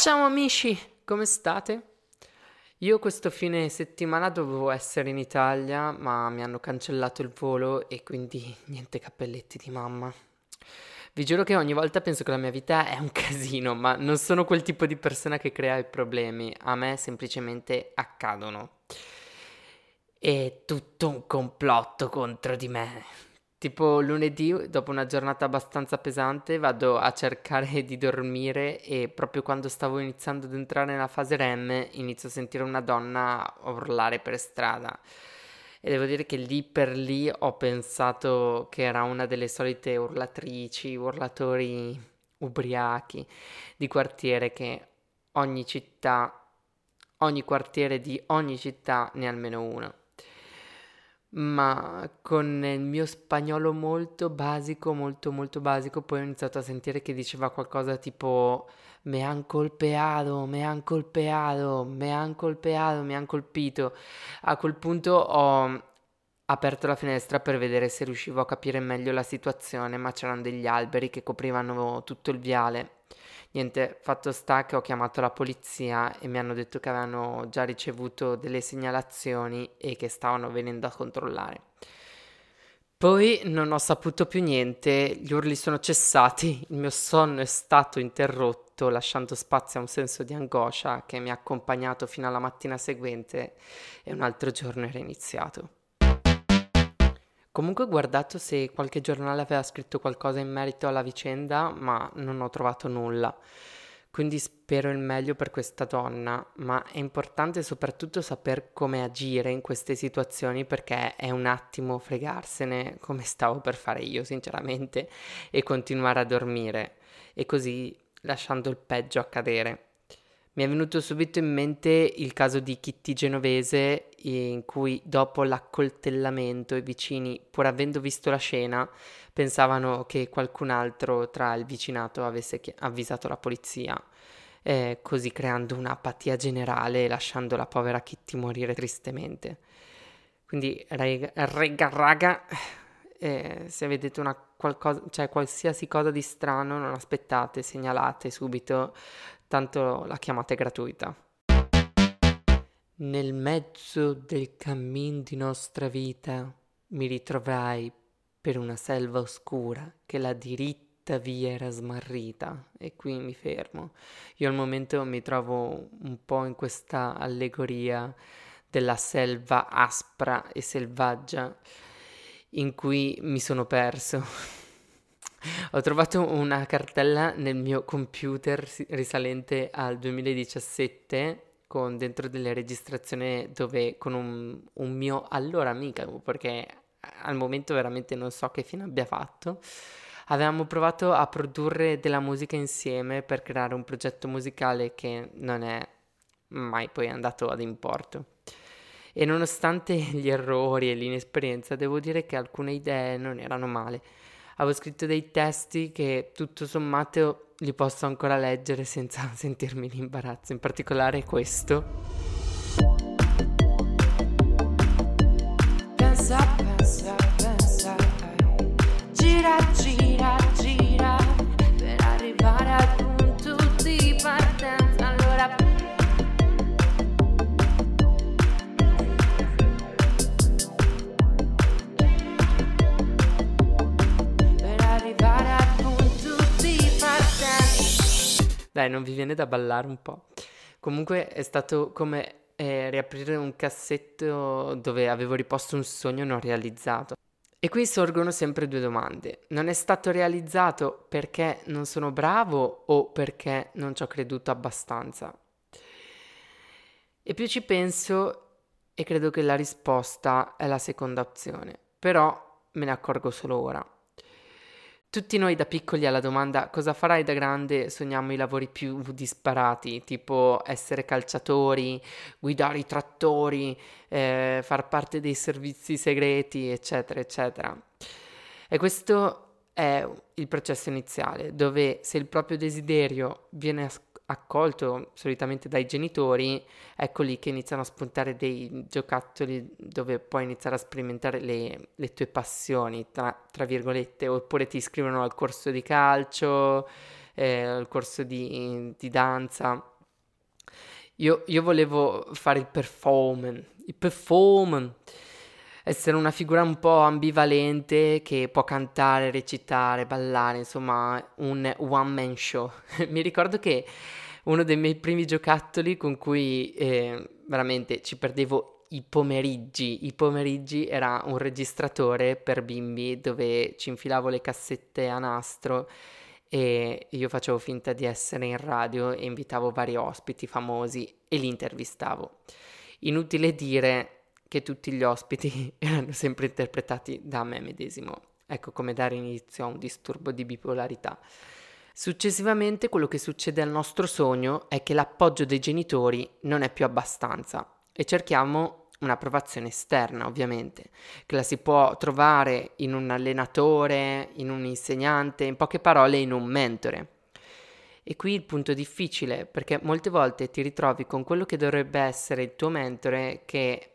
Ciao amici, come state? Io questo fine settimana dovevo essere in Italia, ma mi hanno cancellato il volo e quindi niente cappelletti di mamma. Vi giuro che ogni volta penso che la mia vita è un casino, ma non sono quel tipo di persona che crea i problemi, a me semplicemente accadono. È tutto un complotto contro di me. Tipo lunedì, dopo una giornata abbastanza pesante, vado a cercare di dormire e proprio quando stavo iniziando ad entrare nella fase REM inizio a sentire una donna urlare per strada. E devo dire che lì per lì ho pensato che era una delle solite urlatrici, urlatori ubriachi di quartiere che ogni città, ogni quartiere di ogni città ne ha almeno uno ma con il mio spagnolo molto basico, molto molto basico, poi ho iniziato a sentire che diceva qualcosa tipo me han colpeado, me han colpeado, me han colpeado, me han colpito. A quel punto ho aperto la finestra per vedere se riuscivo a capire meglio la situazione, ma c'erano degli alberi che coprivano tutto il viale. Niente, fatto sta che ho chiamato la polizia e mi hanno detto che avevano già ricevuto delle segnalazioni e che stavano venendo a controllare. Poi non ho saputo più niente, gli urli sono cessati, il mio sonno è stato interrotto, lasciando spazio a un senso di angoscia che mi ha accompagnato fino alla mattina seguente e un altro giorno era iniziato. Comunque ho guardato se qualche giornale aveva scritto qualcosa in merito alla vicenda, ma non ho trovato nulla. Quindi spero il meglio per questa donna, ma è importante soprattutto saper come agire in queste situazioni perché è un attimo fregarsene, come stavo per fare io sinceramente, e continuare a dormire, e così lasciando il peggio accadere. Mi è venuto subito in mente il caso di Kitty Genovese in cui dopo l'accoltellamento i vicini, pur avendo visto la scena, pensavano che qualcun altro tra il vicinato avesse chi- avvisato la polizia, eh, così creando un'apatia generale e lasciando la povera Kitty morire tristemente. Quindi, rega, rega raga, eh, se vedete una qualcosa, cioè qualsiasi cosa di strano, non aspettate, segnalate subito, tanto la chiamata è gratuita. Nel mezzo del cammin di nostra vita mi ritrovai per una selva oscura che la diritta via era smarrita e qui mi fermo. Io al momento mi trovo un po' in questa allegoria della selva aspra e selvaggia in cui mi sono perso. Ho trovato una cartella nel mio computer risalente al 2017 con dentro delle registrazioni dove con un, un mio allora amico, perché al momento veramente non so che fine abbia fatto, avevamo provato a produrre della musica insieme per creare un progetto musicale che non è mai poi andato ad importo. E nonostante gli errori e l'inesperienza, devo dire che alcune idee non erano male avevo scritto dei testi che tutto sommato li posso ancora leggere senza sentirmi in imbarazzo, in particolare questo. Dai, non vi viene da ballare un po'. Comunque è stato come eh, riaprire un cassetto dove avevo riposto un sogno non realizzato. E qui sorgono sempre due domande. Non è stato realizzato perché non sono bravo o perché non ci ho creduto abbastanza? E più ci penso e credo che la risposta è la seconda opzione, però me ne accorgo solo ora. Tutti noi da piccoli alla domanda cosa farai da grande sogniamo i lavori più disparati, tipo essere calciatori, guidare i trattori, eh, far parte dei servizi segreti, eccetera, eccetera. E questo è il processo iniziale, dove se il proprio desiderio viene ascoltato, accolto solitamente dai genitori, ecco lì che iniziano a spuntare dei giocattoli dove puoi iniziare a sperimentare le, le tue passioni, tra, tra, virgolette, oppure ti iscrivono al corso di calcio, eh, al corso di, di danza. Io, io volevo fare il performance, il performance, essere una figura un po' ambivalente che può cantare, recitare, ballare, insomma, un one man show. Mi ricordo che uno dei miei primi giocattoli con cui eh, veramente ci perdevo i pomeriggi. I pomeriggi era un registratore per bimbi dove ci infilavo le cassette a nastro e io facevo finta di essere in radio e invitavo vari ospiti famosi e li intervistavo. Inutile dire che tutti gli ospiti erano sempre interpretati da me medesimo. Ecco come dare inizio a un disturbo di bipolarità. Successivamente quello che succede al nostro sogno è che l'appoggio dei genitori non è più abbastanza e cerchiamo un'approvazione esterna, ovviamente, che la si può trovare in un allenatore, in un insegnante, in poche parole in un mentore. E qui il punto difficile, perché molte volte ti ritrovi con quello che dovrebbe essere il tuo mentore che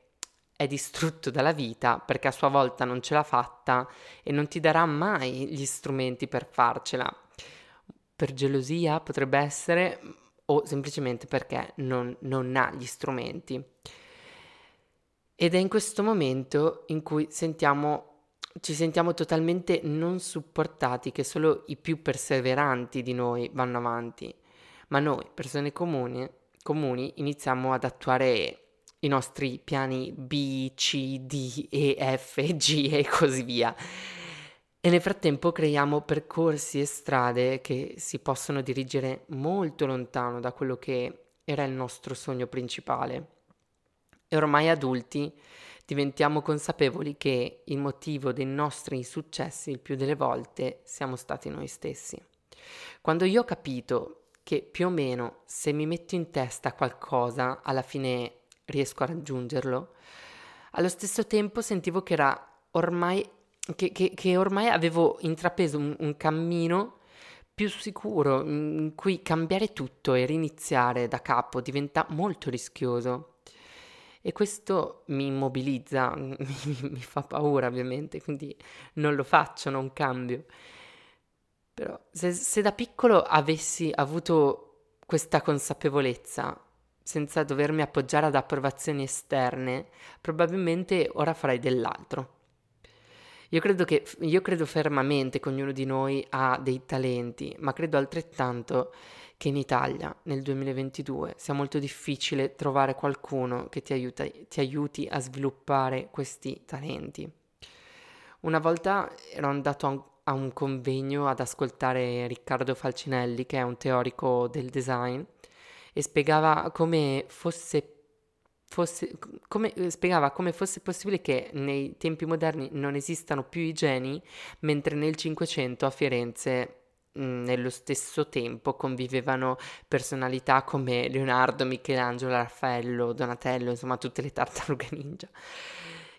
è distrutto dalla vita perché a sua volta non ce l'ha fatta e non ti darà mai gli strumenti per farcela. Per gelosia potrebbe essere o semplicemente perché non, non ha gli strumenti. Ed è in questo momento in cui sentiamo, ci sentiamo totalmente non supportati, che solo i più perseveranti di noi vanno avanti, ma noi, persone comuni, comuni iniziamo ad attuare i nostri piani B, C, D, E, F, G e così via. E nel frattempo creiamo percorsi e strade che si possono dirigere molto lontano da quello che era il nostro sogno principale. E ormai adulti diventiamo consapevoli che il motivo dei nostri insuccessi il più delle volte siamo stati noi stessi. Quando io ho capito che più o meno se mi metto in testa qualcosa alla fine riesco a raggiungerlo, allo stesso tempo sentivo che era ormai che, che, che ormai avevo intrapreso un, un cammino più sicuro in cui cambiare tutto e riniziare da capo diventa molto rischioso. E questo mi immobilizza, mi, mi, fa paura ovviamente, quindi non lo faccio, non cambio. Però se, se da piccolo avessi avuto questa consapevolezza, senza dovermi appoggiare ad approvazioni esterne, probabilmente ora farei dell'altro. Io credo, che, io credo fermamente che ognuno di noi ha dei talenti, ma credo altrettanto che in Italia nel 2022 sia molto difficile trovare qualcuno che ti, aiuta, ti aiuti a sviluppare questi talenti. Una volta ero andato a un, a un convegno ad ascoltare Riccardo Falcinelli, che è un teorico del design, e spiegava come fosse, fosse come, eh, spiegava come fosse possibile che nei tempi moderni non esistano più i geni, mentre nel Cinquecento a Firenze nello stesso tempo convivevano personalità come Leonardo, Michelangelo, Raffaello, Donatello, insomma tutte le tartarughe ninja,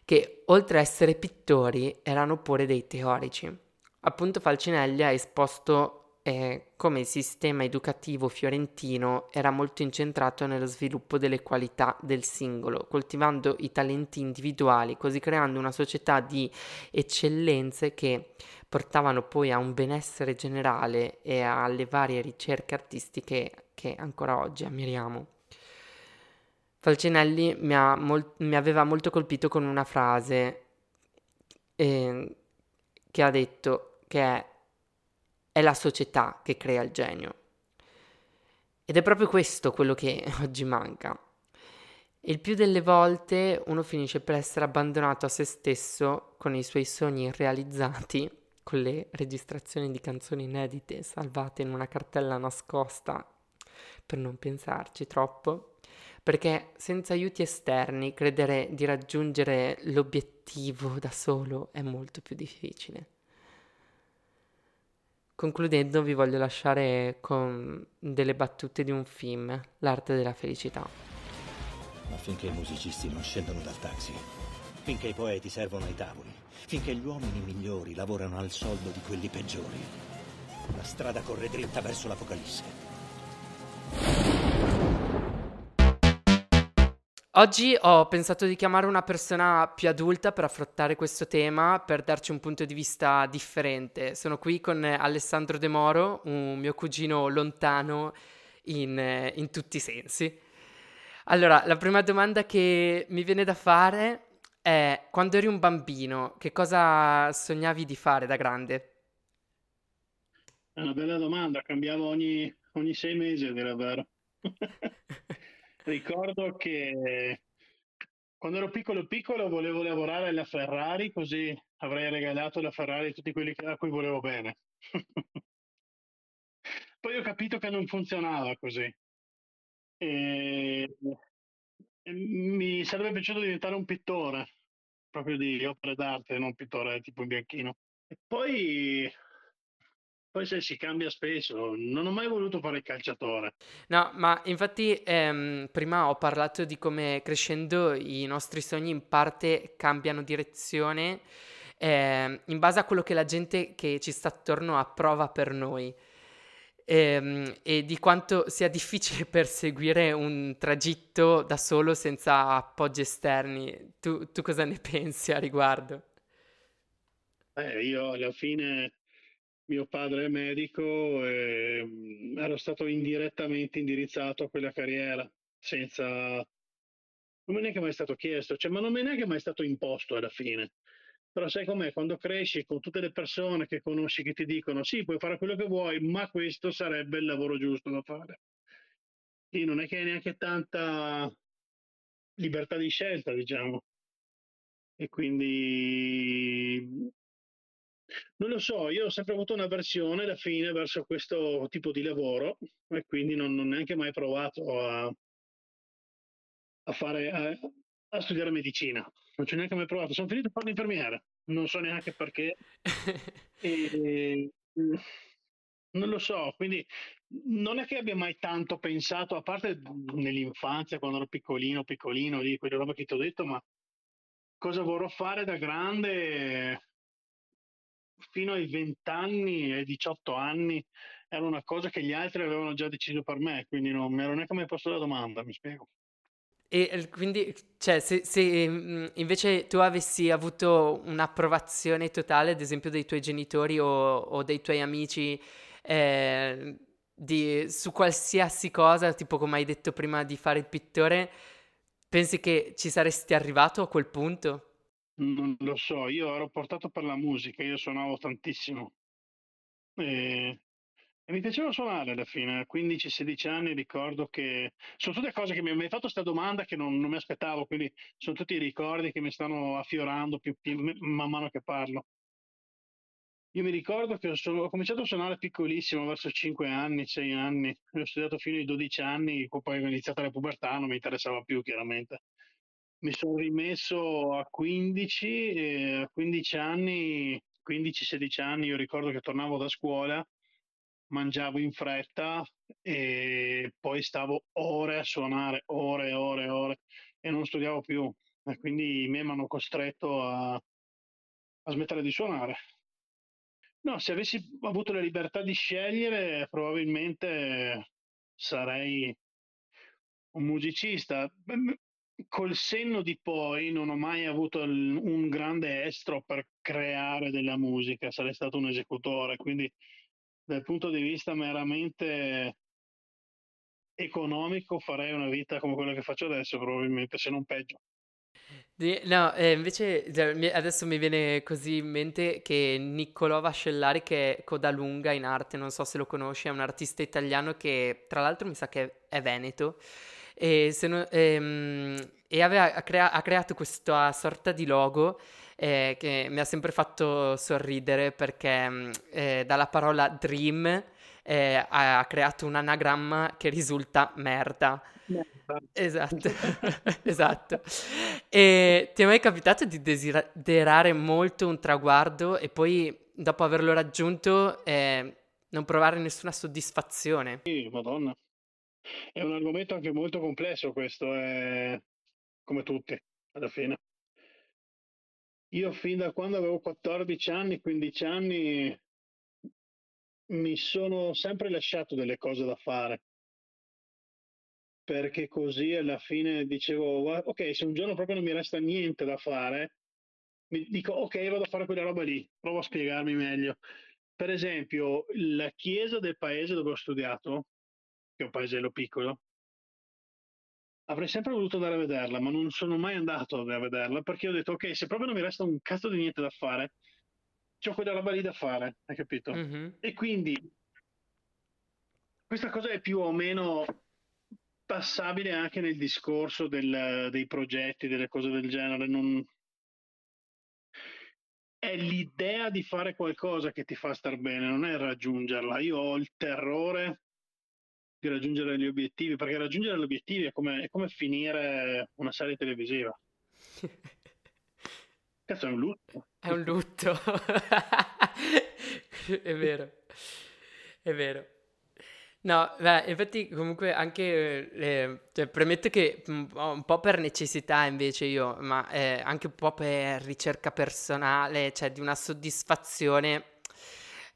che oltre a essere pittori erano pure dei teorici. Appunto Falcinelli ha esposto eh, come il sistema educativo fiorentino era molto incentrato nello sviluppo delle qualità del singolo, coltivando i talenti individuali, così creando una società di eccellenze che portavano poi a un benessere generale e alle varie ricerche artistiche che ancora oggi ammiriamo. Falcinelli mi, mol- mi aveva molto colpito con una frase eh, che ha detto che è è la società che crea il genio. Ed è proprio questo quello che oggi manca. Il più delle volte uno finisce per essere abbandonato a se stesso con i suoi sogni irrealizzati, con le registrazioni di canzoni inedite salvate in una cartella nascosta per non pensarci troppo, perché senza aiuti esterni credere di raggiungere l'obiettivo da solo è molto più difficile. Concludendo vi voglio lasciare con delle battute di un film, L'arte della felicità. Ma finché i musicisti non scendono dal taxi, finché i poeti servono ai tavoli, finché gli uomini migliori lavorano al soldo di quelli peggiori, la strada corre dritta verso l'apocalisse. Oggi ho pensato di chiamare una persona più adulta per affrontare questo tema, per darci un punto di vista differente. Sono qui con Alessandro De Moro, un mio cugino lontano in, in tutti i sensi. Allora, la prima domanda che mi viene da fare è, quando eri un bambino, che cosa sognavi di fare da grande? È una bella domanda, cambiavo ogni, ogni sei mesi, a dire il vero. Ricordo che quando ero piccolo piccolo volevo lavorare alla Ferrari, così avrei regalato la Ferrari a tutti quelli a cui volevo bene. Poi ho capito che non funzionava così. E mi sarebbe piaciuto diventare un pittore, proprio di opere d'arte, non un pittore tipo in bianchino. E poi, poi se si cambia spesso, non ho mai voluto fare il calciatore. No, ma infatti ehm, prima ho parlato di come crescendo i nostri sogni in parte cambiano direzione ehm, in base a quello che la gente che ci sta attorno approva per noi ehm, e di quanto sia difficile perseguire un tragitto da solo senza appoggi esterni. Tu, tu cosa ne pensi a riguardo? Eh, io alla fine, mio padre è medico e mm, ero stato indirettamente indirizzato a quella carriera, senza... Non mi è neanche mai stato chiesto, cioè, ma non mi è neanche mai stato imposto alla fine. Però sai com'è, quando cresci con tutte le persone che conosci che ti dicono sì, puoi fare quello che vuoi, ma questo sarebbe il lavoro giusto da fare. Lì non è che hai neanche tanta libertà di scelta, diciamo. E quindi non lo so, io ho sempre avuto un'avversione alla fine verso questo tipo di lavoro e quindi non ho neanche mai provato a, a fare, a, a studiare medicina. Non ci ho neanche mai provato. Sono finito a fare l'infermiere, non so neanche perché. E, mm, non lo so, quindi non è che abbia mai tanto pensato, a parte nell'infanzia, quando ero piccolino, piccolino, lì, quelle robe che ti ho detto, ma cosa vorrò fare da grande? Fino ai 20 anni, ai 18 anni, era una cosa che gli altri avevano già deciso per me, quindi non mi ero neanche mai posto la domanda, mi spiego. E quindi, cioè, se, se, invece tu avessi avuto un'approvazione totale, ad esempio, dei tuoi genitori o, o dei tuoi amici, eh, di- su qualsiasi cosa, tipo come hai detto prima di fare il pittore, pensi che ci saresti arrivato a quel punto? Non lo so, io ero portato per la musica, io suonavo tantissimo e, e mi piaceva suonare alla fine, a 15-16 anni ricordo che sono tutte cose che mi mi hai fatto questa domanda che non, non mi aspettavo, quindi sono tutti i ricordi che mi stanno affiorando più, più- man mano che parlo. Io mi ricordo che ho, ho cominciato a suonare piccolissimo, verso 5 anni, 6 anni, ho studiato fino ai 12 anni, poi ho iniziato la pubertà, non mi interessava più chiaramente. Mi sono rimesso a 15 e a 15 anni, 15-16 anni, io ricordo che tornavo da scuola, mangiavo in fretta e poi stavo ore a suonare, ore e ore e ore, e non studiavo più. E quindi i miei mi hanno costretto a, a smettere di suonare. No, se avessi avuto la libertà di scegliere, probabilmente sarei un musicista. Col senno di poi non ho mai avuto un grande estro per creare della musica, sarei stato un esecutore, quindi dal punto di vista meramente economico farei una vita come quella che faccio adesso, probabilmente, se non peggio. No, eh, invece adesso mi viene così in mente che Niccolò Vascellari, che è Codalunga in arte, non so se lo conosci, è un artista italiano che tra l'altro mi sa che è veneto, e, se no- ehm, e aveva, ha, crea- ha creato questa sorta di logo eh, che mi ha sempre fatto sorridere perché eh, dalla parola dream eh, ha ha creato un anagramma che risulta merda. Merda. Esatto, esatto. E ti è mai capitato di desiderare molto un traguardo e poi dopo averlo raggiunto eh, non provare nessuna soddisfazione? Sì, Madonna. È un argomento anche molto complesso questo, è come tutti, alla fine. Io fin da quando avevo 14 anni, 15 anni, mi sono sempre lasciato delle cose da fare, perché così alla fine dicevo, "Gua- ok, se un giorno proprio non mi resta niente da fare, mi dico, ok, vado a fare quella roba lì, provo a spiegarmi meglio. Per esempio, la chiesa del paese dove ho studiato, che è un paesello piccolo, avrei sempre voluto andare a vederla, ma non sono mai andato a vederla perché ho detto, ok, se proprio non mi resta un cazzo di niente da fare, c'ho quella roba lì da fare, hai capito? Mhm. E quindi questa cosa è più o meno passabile anche nel discorso del- dei progetti, delle cose del genere. Non... È l'idea di fare qualcosa che ti fa star bene, non è raggiungerla. Io ho il terrore di raggiungere gli obiettivi, perché raggiungere gli obiettivi è come, è come finire una serie televisiva. Cazzo, è un lutto. È un lutto. È vero. È vero. No, beh, infatti comunque anche, eh, cioè, premetto che mm, un po' per necessità invece io, ma eh, anche un po' per ricerca personale, cioè di una soddisfazione.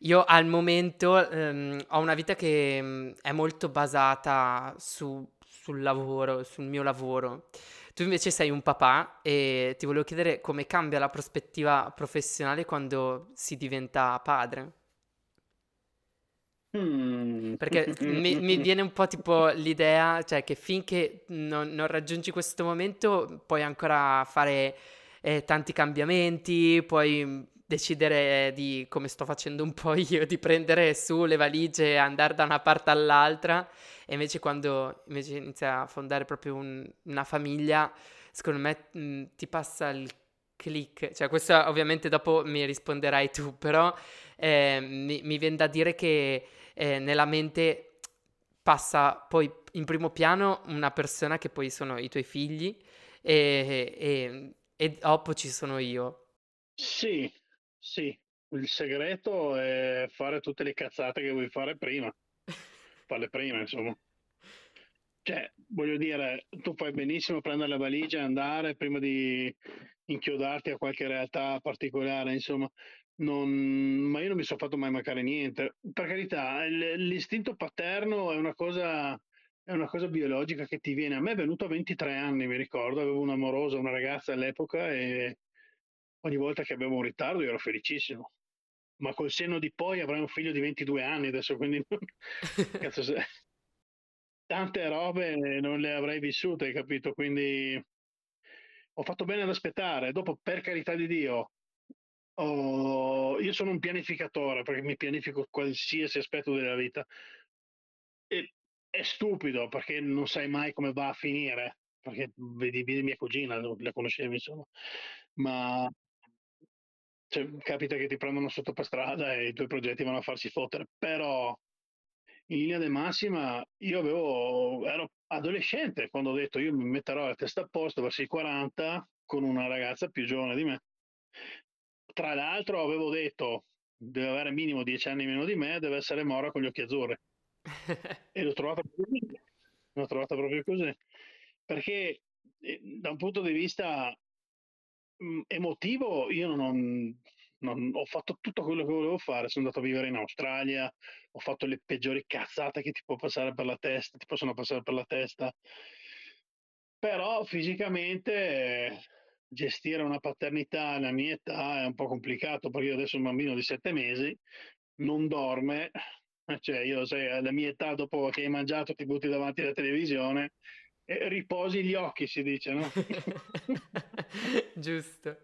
Io al momento ehm, ho una vita che mm, è molto basata su- sul lavoro, sul mio lavoro. Tu invece sei un papà e ti volevo chiedere come cambia la prospettiva professionale quando si diventa padre. Mm. Perché mi, mi viene un po' tipo l'idea, cioè che finché non, non raggiungi questo momento puoi ancora fare eh, tanti cambiamenti, puoi decidere di, come sto facendo un po' io, di prendere su le valigie e andare da una parte all'altra, e invece quando invece inizia a fondare proprio un- una famiglia, secondo me mh, ti passa il click, cioè questo ovviamente dopo mi risponderai tu, però eh, mi, mi viene da dire che eh, nella mente passa poi in primo piano una persona che poi sono i tuoi figli e, e- e dopo ci sono io. Sì, sì, il segreto è fare tutte le cazzate che vuoi fare prima, farle prima, insomma. Cioè, voglio dire, tu puoi benissimo prendere la valigia e andare prima di inchiodarti a qualche realtà particolare, insomma, non- ma io non mi sono fatto mai mancare niente. Per carità, l'istinto paterno è una cosa, è una cosa biologica che ti viene. A me è venuto a 23 anni, mi ricordo, avevo un'amorosa, una ragazza all'epoca e ogni volta che avevo un ritardo io ero felicissimo. Ma col senno di poi avrai un figlio di 22 anni adesso, quindi cazzo, se- tante robe non le avrei vissute, hai capito? Quindi ho fatto bene ad aspettare. Dopo, per carità di Dio, ho- io sono un pianificatore perché mi pianifico qualsiasi aspetto della vita. E è stupido perché non sai mai come va a finire. Perché vedi, vedi mia cugina, la conoscevi, insomma. Ma cioè, capita che ti prendono sotto per strada e i tuoi progetti vanno a farsi fottere. Però in linea di massima io avevo, ero adolescente quando ho detto io mi metterò la testa a posto verso i 40 con una ragazza più giovane di me. Tra l'altro avevo detto deve avere minimo 10 anni meno di me, deve essere mora con gli occhi azzurri. E l'ho trovata così. L'ho trovata proprio così. Perché eh, da un punto di vista emotivo io non, non- ho fatto tutto quello che volevo fare. Sono andato a vivere in Australia, ho fatto le peggiori cazzate che ti può passare per la testa, ti possono passare per la testa. Però fisicamente eh, gestire una paternità alla mia età è un po' complicato perché io adesso ho un bambino di sette mesi, non dorme, cioè io sai, alla mia età dopo che hai mangiato ti butti davanti alla televisione riposi gli occhi, si dice, no? Giusto.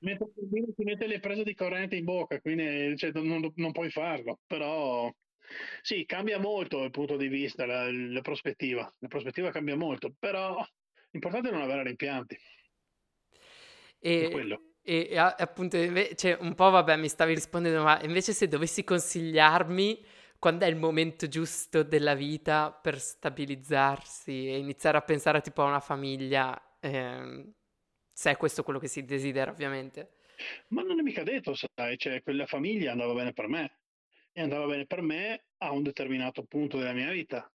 Mentre ti mette le prese di corrente in bocca, quindi cioè, non, non puoi farlo, però sì, cambia molto il punto di vista, la, la prospettiva, la prospettiva cambia molto, però l'importante è non avere rimpianti, è E, quello. e- e appunto, inve- cioè, un po' vabbè, mi stavi rispondendo, ma invece se dovessi consigliarmi quando è il momento giusto della vita per stabilizzarsi e iniziare a pensare tipo a una famiglia, ehm, se è questo quello che si desidera, ovviamente. Ma non è mica detto, sai, cioè quella famiglia andava bene per me e andava bene per me a un determinato punto della mia vita.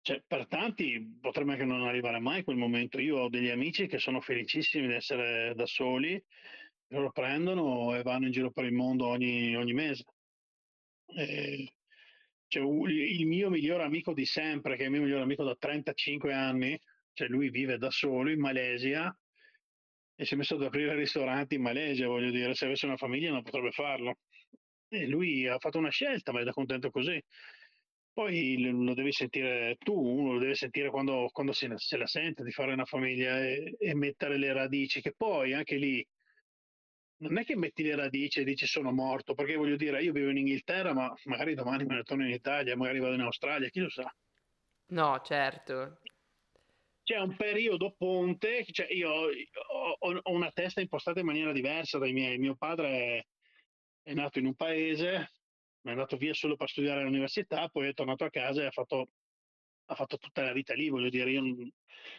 Cioè, per tanti potrebbe anche non arrivare mai quel momento. Io ho degli amici che sono felicissimi di essere da soli, loro prendono e vanno in giro per il mondo ogni, ogni mese. E, cioè, il mio migliore amico di sempre, che è il mio migliore amico da 35 anni, cioè lui vive da solo in Malesia e si è messo ad aprire ristoranti in Malesia, voglio dire, se avesse una famiglia non potrebbe farlo. E lui ha fatto una scelta, ma è da contento così. poi lo devi sentire tu, uno lo deve sentire quando, quando se, se, la sente di fare una famiglia e, e, mettere le radici, che poi anche lì non è che metti le radici e dici sono morto, perché voglio dire, io vivo in Inghilterra, ma magari domani me ne torno in Italia, magari vado in Australia, chi lo sa. No, certo. C'è un periodo ponte, cioè io ho, ho, una testa impostata in maniera diversa dai miei. Mio padre è, è nato in un paese, è andato via solo per studiare all'università, poi è tornato a casa e ha fatto, ha fatto tutta la vita lì, voglio dire, io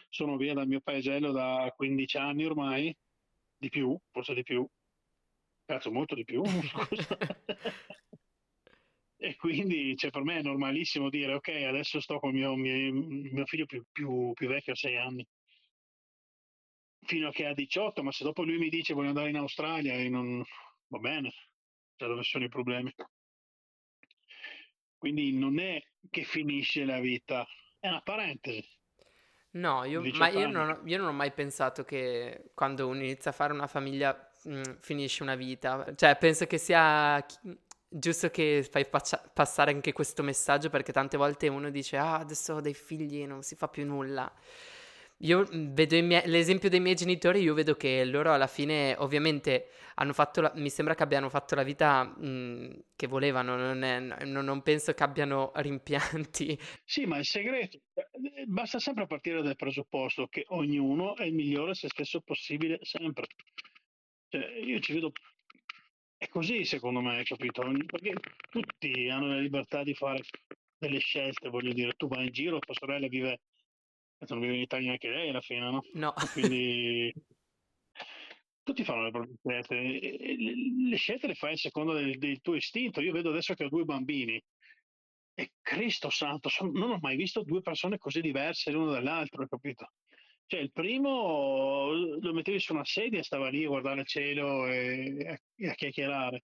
sono via dal mio paesello da 15 anni ormai, di più, forse di più, cazzo molto di più, e quindi cioè, per me è normalissimo dire ok, adesso sto con mio, mio, mio figlio più, più, più vecchio a 6 anni, fino a che ha 18, ma se dopo lui mi dice voglio andare in Australia, non... va bene, cioè dove sono i problemi. Quindi non è che finisce la vita, è una parentesi. No, io, ma io non, ho, io non, ho, mai pensato che quando uno inizia a fare una famiglia mh, mm, finisce una vita. Cioè, penso che sia giusto che fai paccia- passare anche questo messaggio perché tante volte uno dice ah, adesso ho dei figli e non si fa più nulla. Io mm, vedo mie- l'esempio dei miei genitori, io vedo che loro alla fine ovviamente hanno fatto, la- mi sembra che abbiano fatto la vita mh, mm, che volevano, non, è, non, non, penso che abbiano rimpianti. Sì, ma il segreto, eh, basta sempre partire dal presupposto che ognuno è il migliore se stesso possibile sempre. Cioè, io ci vedo, è così secondo me, capito? Perché tutti hanno la libertà di fare delle scelte, voglio dire, tu vai in giro, tua sorella vive non vive in Italia neanche lei alla fine, no? No. Quindi tutti fanno le proprie scelte. Le scelte le fai a seconda del, del, tuo istinto. Io vedo adesso che ho due bambini e Cristo santo, non ho mai visto due persone così diverse l'uno dall'altro, capito? Cioè, il primo lo mettevi su una sedia e stava lì a guardare il cielo e, a chiacchierare.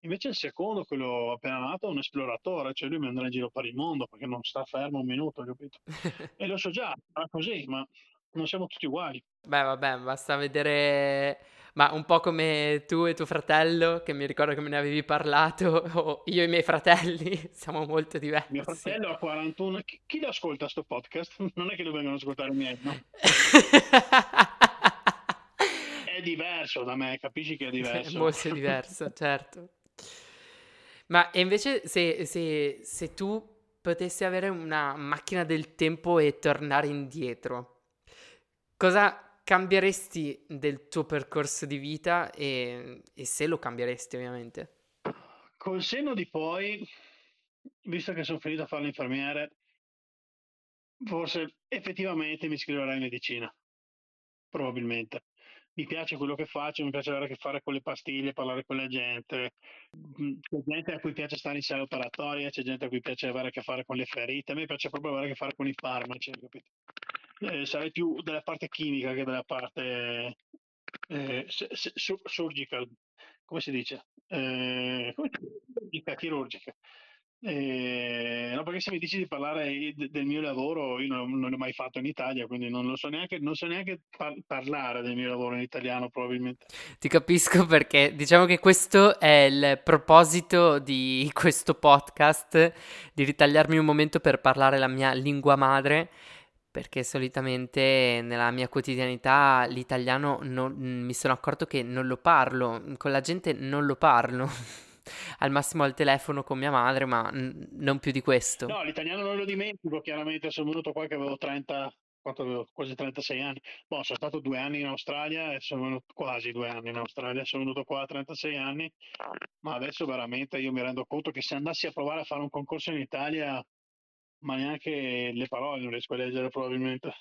Invece il secondo, quello appena nato, è un esploratore, cioè lui mi andrà in giro per il mondo perché non sta fermo un minuto, capito? e lo so già, è così, ma non siamo tutti uguali. Beh, vabbè, basta vedere... Ma un po' come tu e tuo fratello, che mi ricordo che me ne avevi parlato, o io e i miei fratelli, siamo molto diversi. Mio fratello ha 41... Chi, chi lo ascolta sto podcast? Non è che lo vengono ascoltare i miei, no? diverso da me, capisci che è diverso. È molto diverso, certo. Ma invece se, se, se tu potessi avere una macchina del tempo e tornare indietro, cosa cambieresti del tuo percorso di vita e, e se lo cambieresti ovviamente? Col senno di poi, visto che sono finito a fare l'infermiere, forse effettivamente mi iscriverei in medicina, probabilmente mi piace quello che faccio, mi piace avere a che fare con le pastiglie, parlare con la gente. Mm, c'è gente a cui piace stare in sala operatoria, c'è gente a cui piace avere a che fare con le ferite, a me piace proprio avere a che fare con i farmaci, capito? Eh, sarei più della parte chimica che della parte eh, surgical, come si dice? Eh, dice? Chirurgica. Eh, no, perché se mi dici di parlare del mio lavoro, io non, non l'ho mai fatto in Italia, quindi non lo so neanche, non so neanche par- parlare del mio lavoro in italiano, probabilmente. Ti capisco perché diciamo che questo è il proposito di questo podcast, di ritagliarmi un momento per parlare la mia lingua madre, perché solitamente nella mia quotidianità l'italiano non, mi sono accorto che non lo parlo, con la gente non lo parlo. al massimo al telefono con mia madre, ma n- non più di questo. No, l'italiano non lo dimentico, chiaramente sono venuto qua che avevo 30, avevo? quasi 36 anni. Boh, sono stato due anni in Australia e sono venuto quasi due anni in Australia, sono venuto qua a 36 anni, ma adesso veramente io mi rendo conto che se andassi a provare a fare un concorso in Italia, ma neanche le parole non riesco a leggere probabilmente.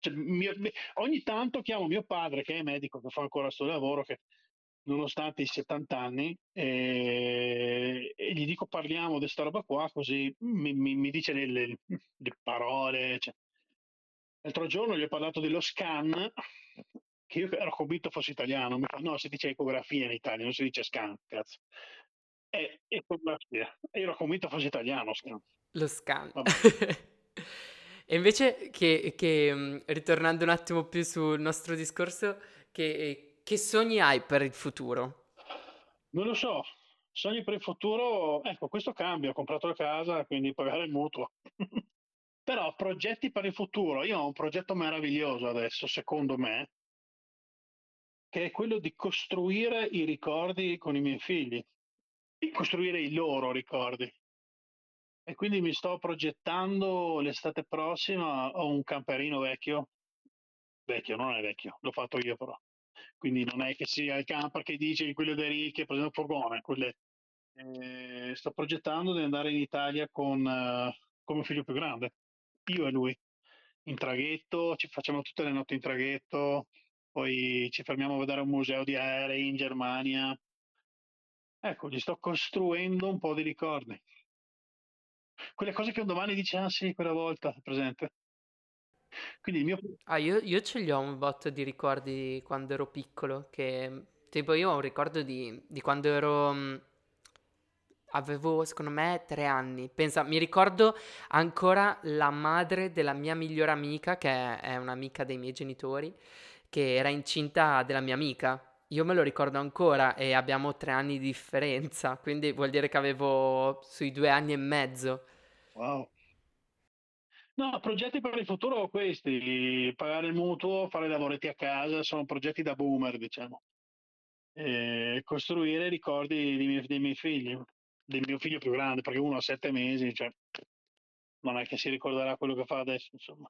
Cioè, mio, ogni tanto chiamo mio padre, che è medico, che fa ancora questo lavoro, che nonostante i 70 anni, e, e gli dico parliamo di questa roba qua, così mi, mi, mi dice le, le, le parole. Cioè. L'altro giorno gli ho parlato dello scan, che io ero convinto fosse italiano, mi fa no, si dice ecografia in Italia, non si dice scan, cazzo. È ecografia, e io ero convinto fosse italiano scan. Lo scan. e invece che, che, ritornando un attimo più sul nostro discorso, che che sogni hai per il futuro? Non lo so, Sogni per il futuro, ecco, questo cambia, ho comprato la casa, quindi pagare il mutuo. Però progetti per il futuro, io ho un progetto meraviglioso adesso, secondo me, che è quello di costruire i ricordi con i miei figli, costruire i loro ricordi. E quindi mi sto progettando l'estate prossima, ho un camperino vecchio, vecchio, non è vecchio, l'ho fatto io però. Quindi non è che sia il camper che dice quello dei ricchi, per esempio furgone, quelle... eh, sto progettando di andare in Italia con, con mio figlio più grande, io e lui, in traghetto, ci facciamo tutte le notti in traghetto, poi ci fermiamo a vedere un museo di aerei in Germania. Ecco, gli sto costruendo un po' di ricordi. Quelle cose che un domani dice, ah sì, quella volta, presente. Quindi il mio... Ah, io, io ce li ho un botto di ricordi quando ero piccolo, che tipo io ho un ricordo di, di quando ero... Mm, avevo, secondo me, tre anni. Pensa, mi ricordo ancora la madre della mia migliore amica, che è un'amica dei miei genitori, che era incinta della mia amica. Io me lo ricordo ancora e abbiamo tre anni di differenza, quindi vuol dire che avevo sui due anni e mezzo. Wow. No, progetti per il futuro questi, pagare il mutuo, fare lavoretti a casa, sono progetti da boomer, diciamo. E costruire ricordi dei miei, dei miei figli, del mio figlio più grande, perché uno ha sette mesi, cioè non è che si ricorderà quello che fa adesso, insomma.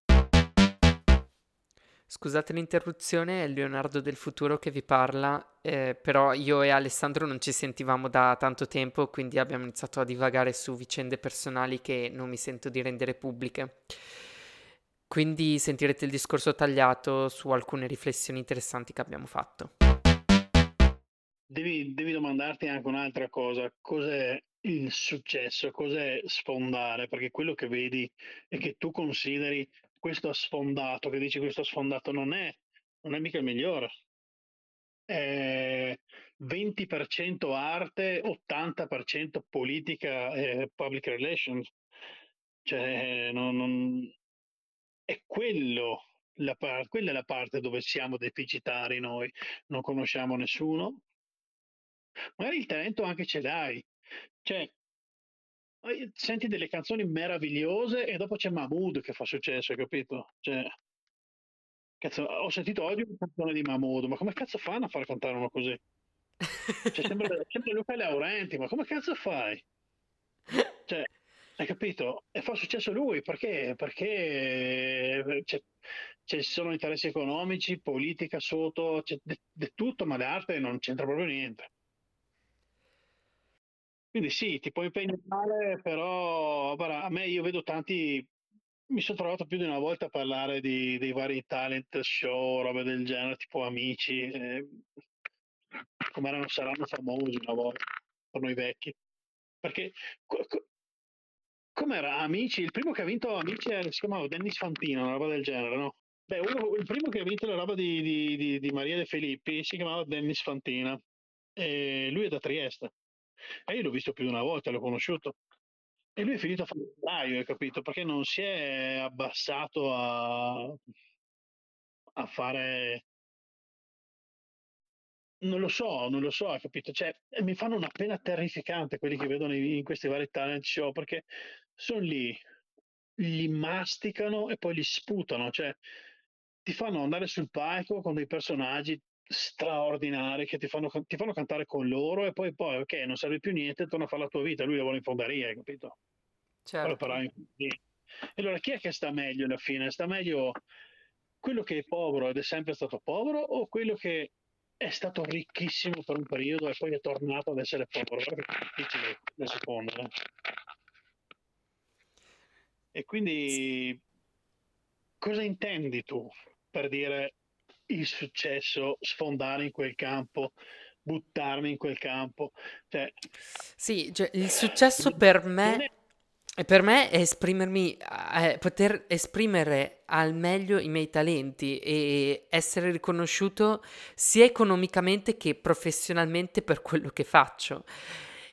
Scusate l'interruzione, è Leonardo del futuro che vi parla, eh, però io e Alessandro non ci sentivamo da tanto tempo, quindi abbiamo iniziato a divagare su vicende personali che non mi sento di rendere pubbliche. Quindi sentirete il discorso tagliato su alcune riflessioni interessanti che abbiamo fatto. Devi, devi domandarti anche un'altra cosa, cos'è il successo, cos'è sfondare? Perché quello che vedi e che tu consideri questo sfondato, che dici questo sfondato non è, non è mica il migliore. È 20% arte, 80% politica e public relations. Cioè, non, non... è quello la parte, quella è la parte dove siamo deficitari noi, non conosciamo nessuno. Magari il talento anche ce l'hai. Cioè, senti delle canzoni meravigliose e dopo c'è Mahmood che fa successo, hai capito? Cioè, cazzo, ho sentito oggi una canzone di Mahmood, ma come cazzo fanno a far cantare uno così? Cioè, sembra, sembra Luca Laurenti, ma come cazzo fai? Cioè, hai capito? E fa successo lui, perché? Perché c'è, ci sono interessi economici, politica sotto, c'è di tutto, ma l'arte non c'entra proprio niente. Quindi sì, ti puoi impegnare, però guarda, a me io vedo tanti, mi sono trovato più di una volta a parlare di, dei vari talent show, robe del genere, tipo amici, eh, come erano, saranno famosi una volta, per noi vecchi. Perché co- co- com'era Amici? Il primo che ha vinto Amici si chiamava Dennis Fantino, una roba del genere, no? Beh, uno, il primo che ha vinto la roba di, di, di, di Maria De Filippi si chiamava Dennis Fantina. E lui è da Trieste. E io l'ho visto più di una volta, l'ho conosciuto. E lui è finito a taglio, hai capito? Perché non si è abbassato a, a fare... Non lo so, non lo so, hai capito? Cioè, mi fanno una pena terrificante quelli che vedono in questi vari talent show, perché sono lì, li masticano e poi li sputano, cioè ti fanno andare sul palco con dei personaggi straordinari che ti fanno, ti fanno, cantare con loro e poi, poi, ok, non serve più niente, torna a fare la tua vita, lui la vuole in fonderia, hai capito? Certo. In... Allora, chi è che sta meglio alla fine? Sta meglio quello che è povero ed è sempre stato povero o quello che è stato ricchissimo per un periodo e poi è tornato ad essere povero? Guarda che è difficile seconda. Eh? E quindi cosa intendi tu per dire il successo, sfondare in quel campo, buttarmi in quel campo. Cioè, sì, cioè, il successo per me, è... per me è esprimermi, è poter esprimere al meglio i miei talenti e essere riconosciuto sia economicamente che professionalmente per quello che faccio.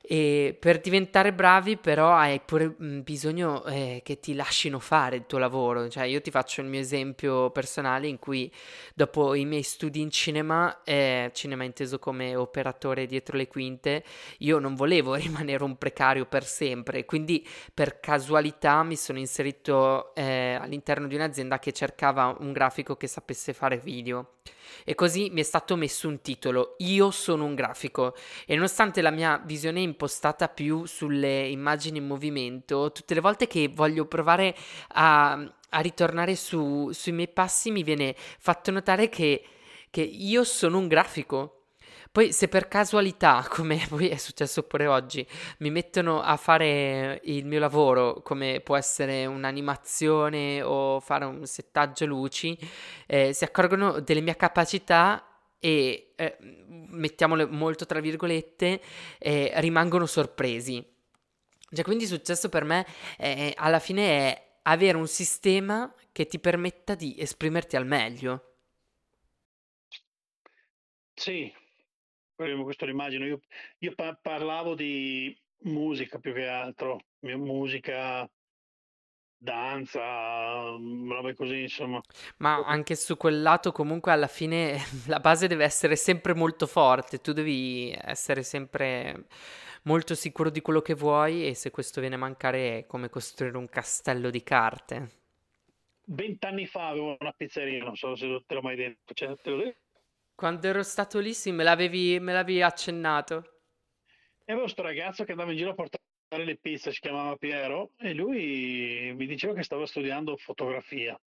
E per diventare bravi però hai pure bisogno eh, che ti lasciino fare il tuo lavoro, cioè io ti faccio il mio esempio personale in cui dopo i miei studi in cinema, eh, cinema inteso come operatore dietro le quinte, io non volevo rimanere un precario per sempre, quindi per casualità mi sono inserito eh, all'interno di un'azienda che cercava un grafico che sapesse fare video. E così mi è stato messo un titolo, Io sono un grafico. E nonostante la mia visione è impostata più sulle immagini in movimento, tutte le volte che voglio provare a, a ritornare su, sui miei passi mi viene fatto notare che, che io sono un grafico. Poi se per casualità, come poi è successo pure oggi, mi mettono a fare il mio lavoro, come può essere un'animazione o fare un settaggio luci, eh, si accorgono delle mie capacità e, eh, mettiamole molto tra virgolette, eh, rimangono sorpresi. Cioè, quindi è successo per me, eh, alla fine è avere un sistema che ti permetta di esprimerti al meglio. Sì, questo l'immagino. Io, io pa- parlavo di musica più che altro, musica, danza, mm, robe così, insomma. Ma anche su quel lato comunque alla fine la base deve essere sempre molto forte, tu devi essere sempre molto sicuro di quello che vuoi e se questo viene a mancare è come costruire un castello di carte. Vent'anni fa avevo una pizzeria, non so se te l'ho mai detto, cioè, te l'ho detto quando ero stato lì, sì, me l'avevi, me l'avevi accennato. E avevo questo ragazzo che andava in giro a portare le pizze, si chiamava Piero, e lui mi diceva che stava studiando fotografia.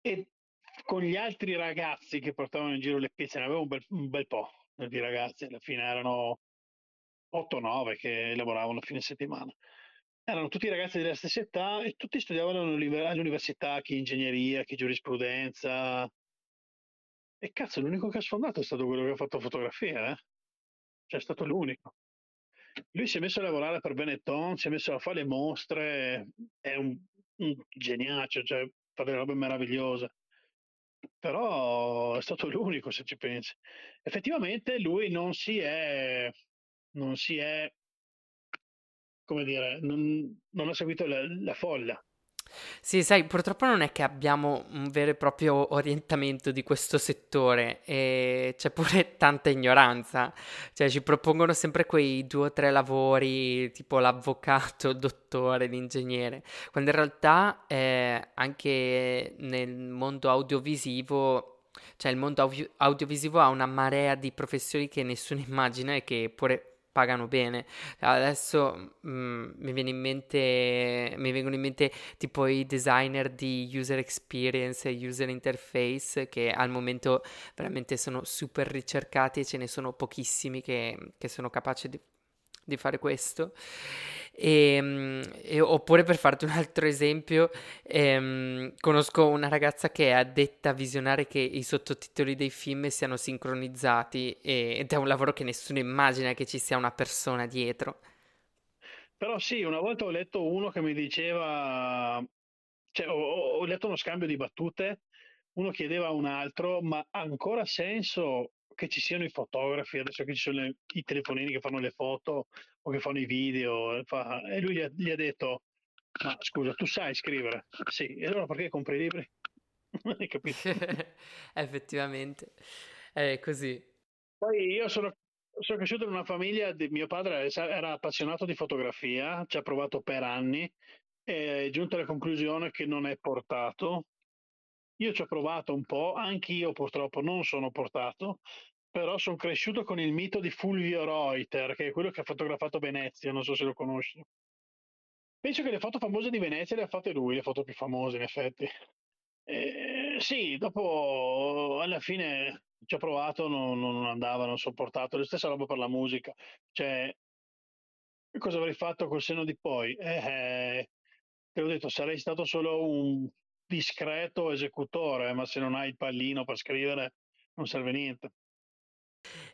E con gli altri ragazzi che portavano in giro le pizze, ne avevo un bel, un bel po' di ragazzi, alla fine erano 8-9 che lavoravano a fine settimana. Erano tutti ragazzi della stessa età e tutti studiavano all'università, chi ingegneria, chi giurisprudenza, e cazzo, l'unico che ha sfondato è stato quello che ha fatto fotografia, eh? Cioè, è stato l'unico. Lui si è messo a lavorare per Benetton, si è messo a fare le mostre, è un, un geniaccio, cioè fa delle robe meravigliose. Però è stato l'unico, se ci pensi. Effettivamente lui non si è, non si è, come dire, non, non ha seguito la, la folla. Sì, sai, purtroppo non è che abbiamo un vero e proprio orientamento di questo settore e c'è pure tanta ignoranza, cioè ci propongono sempre quei due o tre lavori tipo l'avvocato, il dottore, l'ingegnere, quando in realtà eh, anche nel mondo audiovisivo cioè il mondo audiovisivo ha una marea di professioni che nessuno immagina e che pure pagano bene. Adesso mm, mi, viene in mente, mi vengono in mente tipo i designer di user experience e user interface che al momento veramente sono super ricercati e ce ne sono pochissimi che, che sono capaci di, di fare questo. E, ehm, e, oppure per farti un altro esempio, ehm, conosco una ragazza che è addetta a visionare che i sottotitoli dei film siano sincronizzati e, ed è un lavoro che nessuno immagina che ci sia una persona dietro. Però sì, una volta ho letto uno che mi diceva, cioè ho, ho letto uno scambio di battute, uno chiedeva a un altro, ma ha ancora senso che ci siano i fotografi, adesso che ci sono le, i telefonini che fanno le foto o che fanno i video, fa, e lui gli ha, gli ha, detto, ma scusa, tu sai scrivere? Sì, e allora perché compri i libri? Non hai capito? Effettivamente, è così. Poi io sono, sono cresciuto in una famiglia, di, mio padre era appassionato di fotografia, ci ha provato per anni, è giunto alla conclusione che non è portato, io ci ho provato un po', anch'io purtroppo non sono portato, però sono cresciuto con il mito di Fulvio Reuter, che è quello che ha fotografato Venezia, non so se lo conosci. Penso che le foto famose di Venezia le ha fatte lui, le foto più famose in effetti. Eh, sì, dopo alla fine ci ho provato, non, non andava, non sono portato. La stessa roba per la musica. Cioè, cosa avrei fatto col seno di poi? Eh, te l'ho detto, sarei stato solo un discreto esecutore, ma se non hai il pallino per scrivere non serve niente.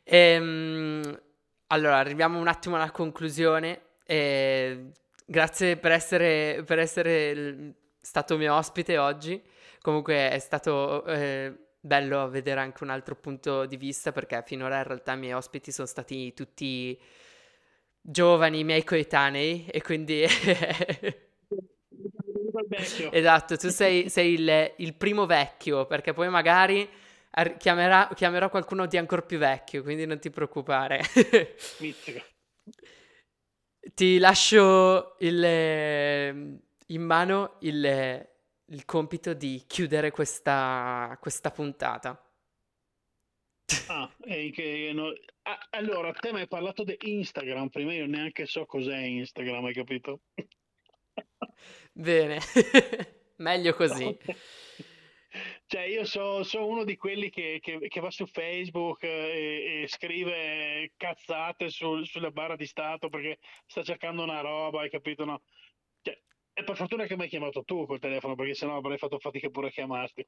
Ehm, allora, arriviamo un attimo alla conclusione. Eh, grazie per essere, per essere stato mio ospite oggi. Comunque è stato eh, bello vedere anche un altro punto di vista perché finora in realtà i miei ospiti sono stati tutti giovani, miei coetanei, e quindi... esatto, tu sei, sei il, il, primo vecchio, perché poi magari ar- chiamerà, chiamerò qualcuno di ancora più vecchio, quindi non ti preoccupare. ti lascio il, in mano il, il compito di chiudere questa, questa puntata. Ah, che, no, ah, allora, te mi hai parlato di Instagram, prima io neanche so cos'è Instagram, hai capito? Bene, meglio così. Cioè, io sono so uno di quelli che, che, che va su Facebook e, e scrive cazzate sul, sulla barra di stato perché sta cercando una roba, hai capito? No? Cioè, e per fortuna che mi hai chiamato tu col telefono, perché sennò avrei fatto fatica pure a chiamarti.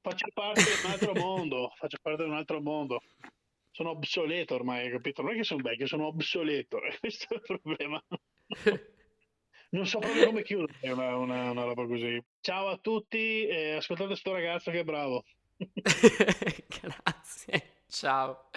Faccio parte di un altro mondo, faccio parte di un altro mondo. Sono obsoleto ormai, hai capito? Non è che sono vecchio, sono obsoleto, questo è il problema. Non so proprio come chiudere una, una, una, roba così. Ciao a tutti, eh, ascoltate sto ragazzo che è bravo. Grazie, ciao.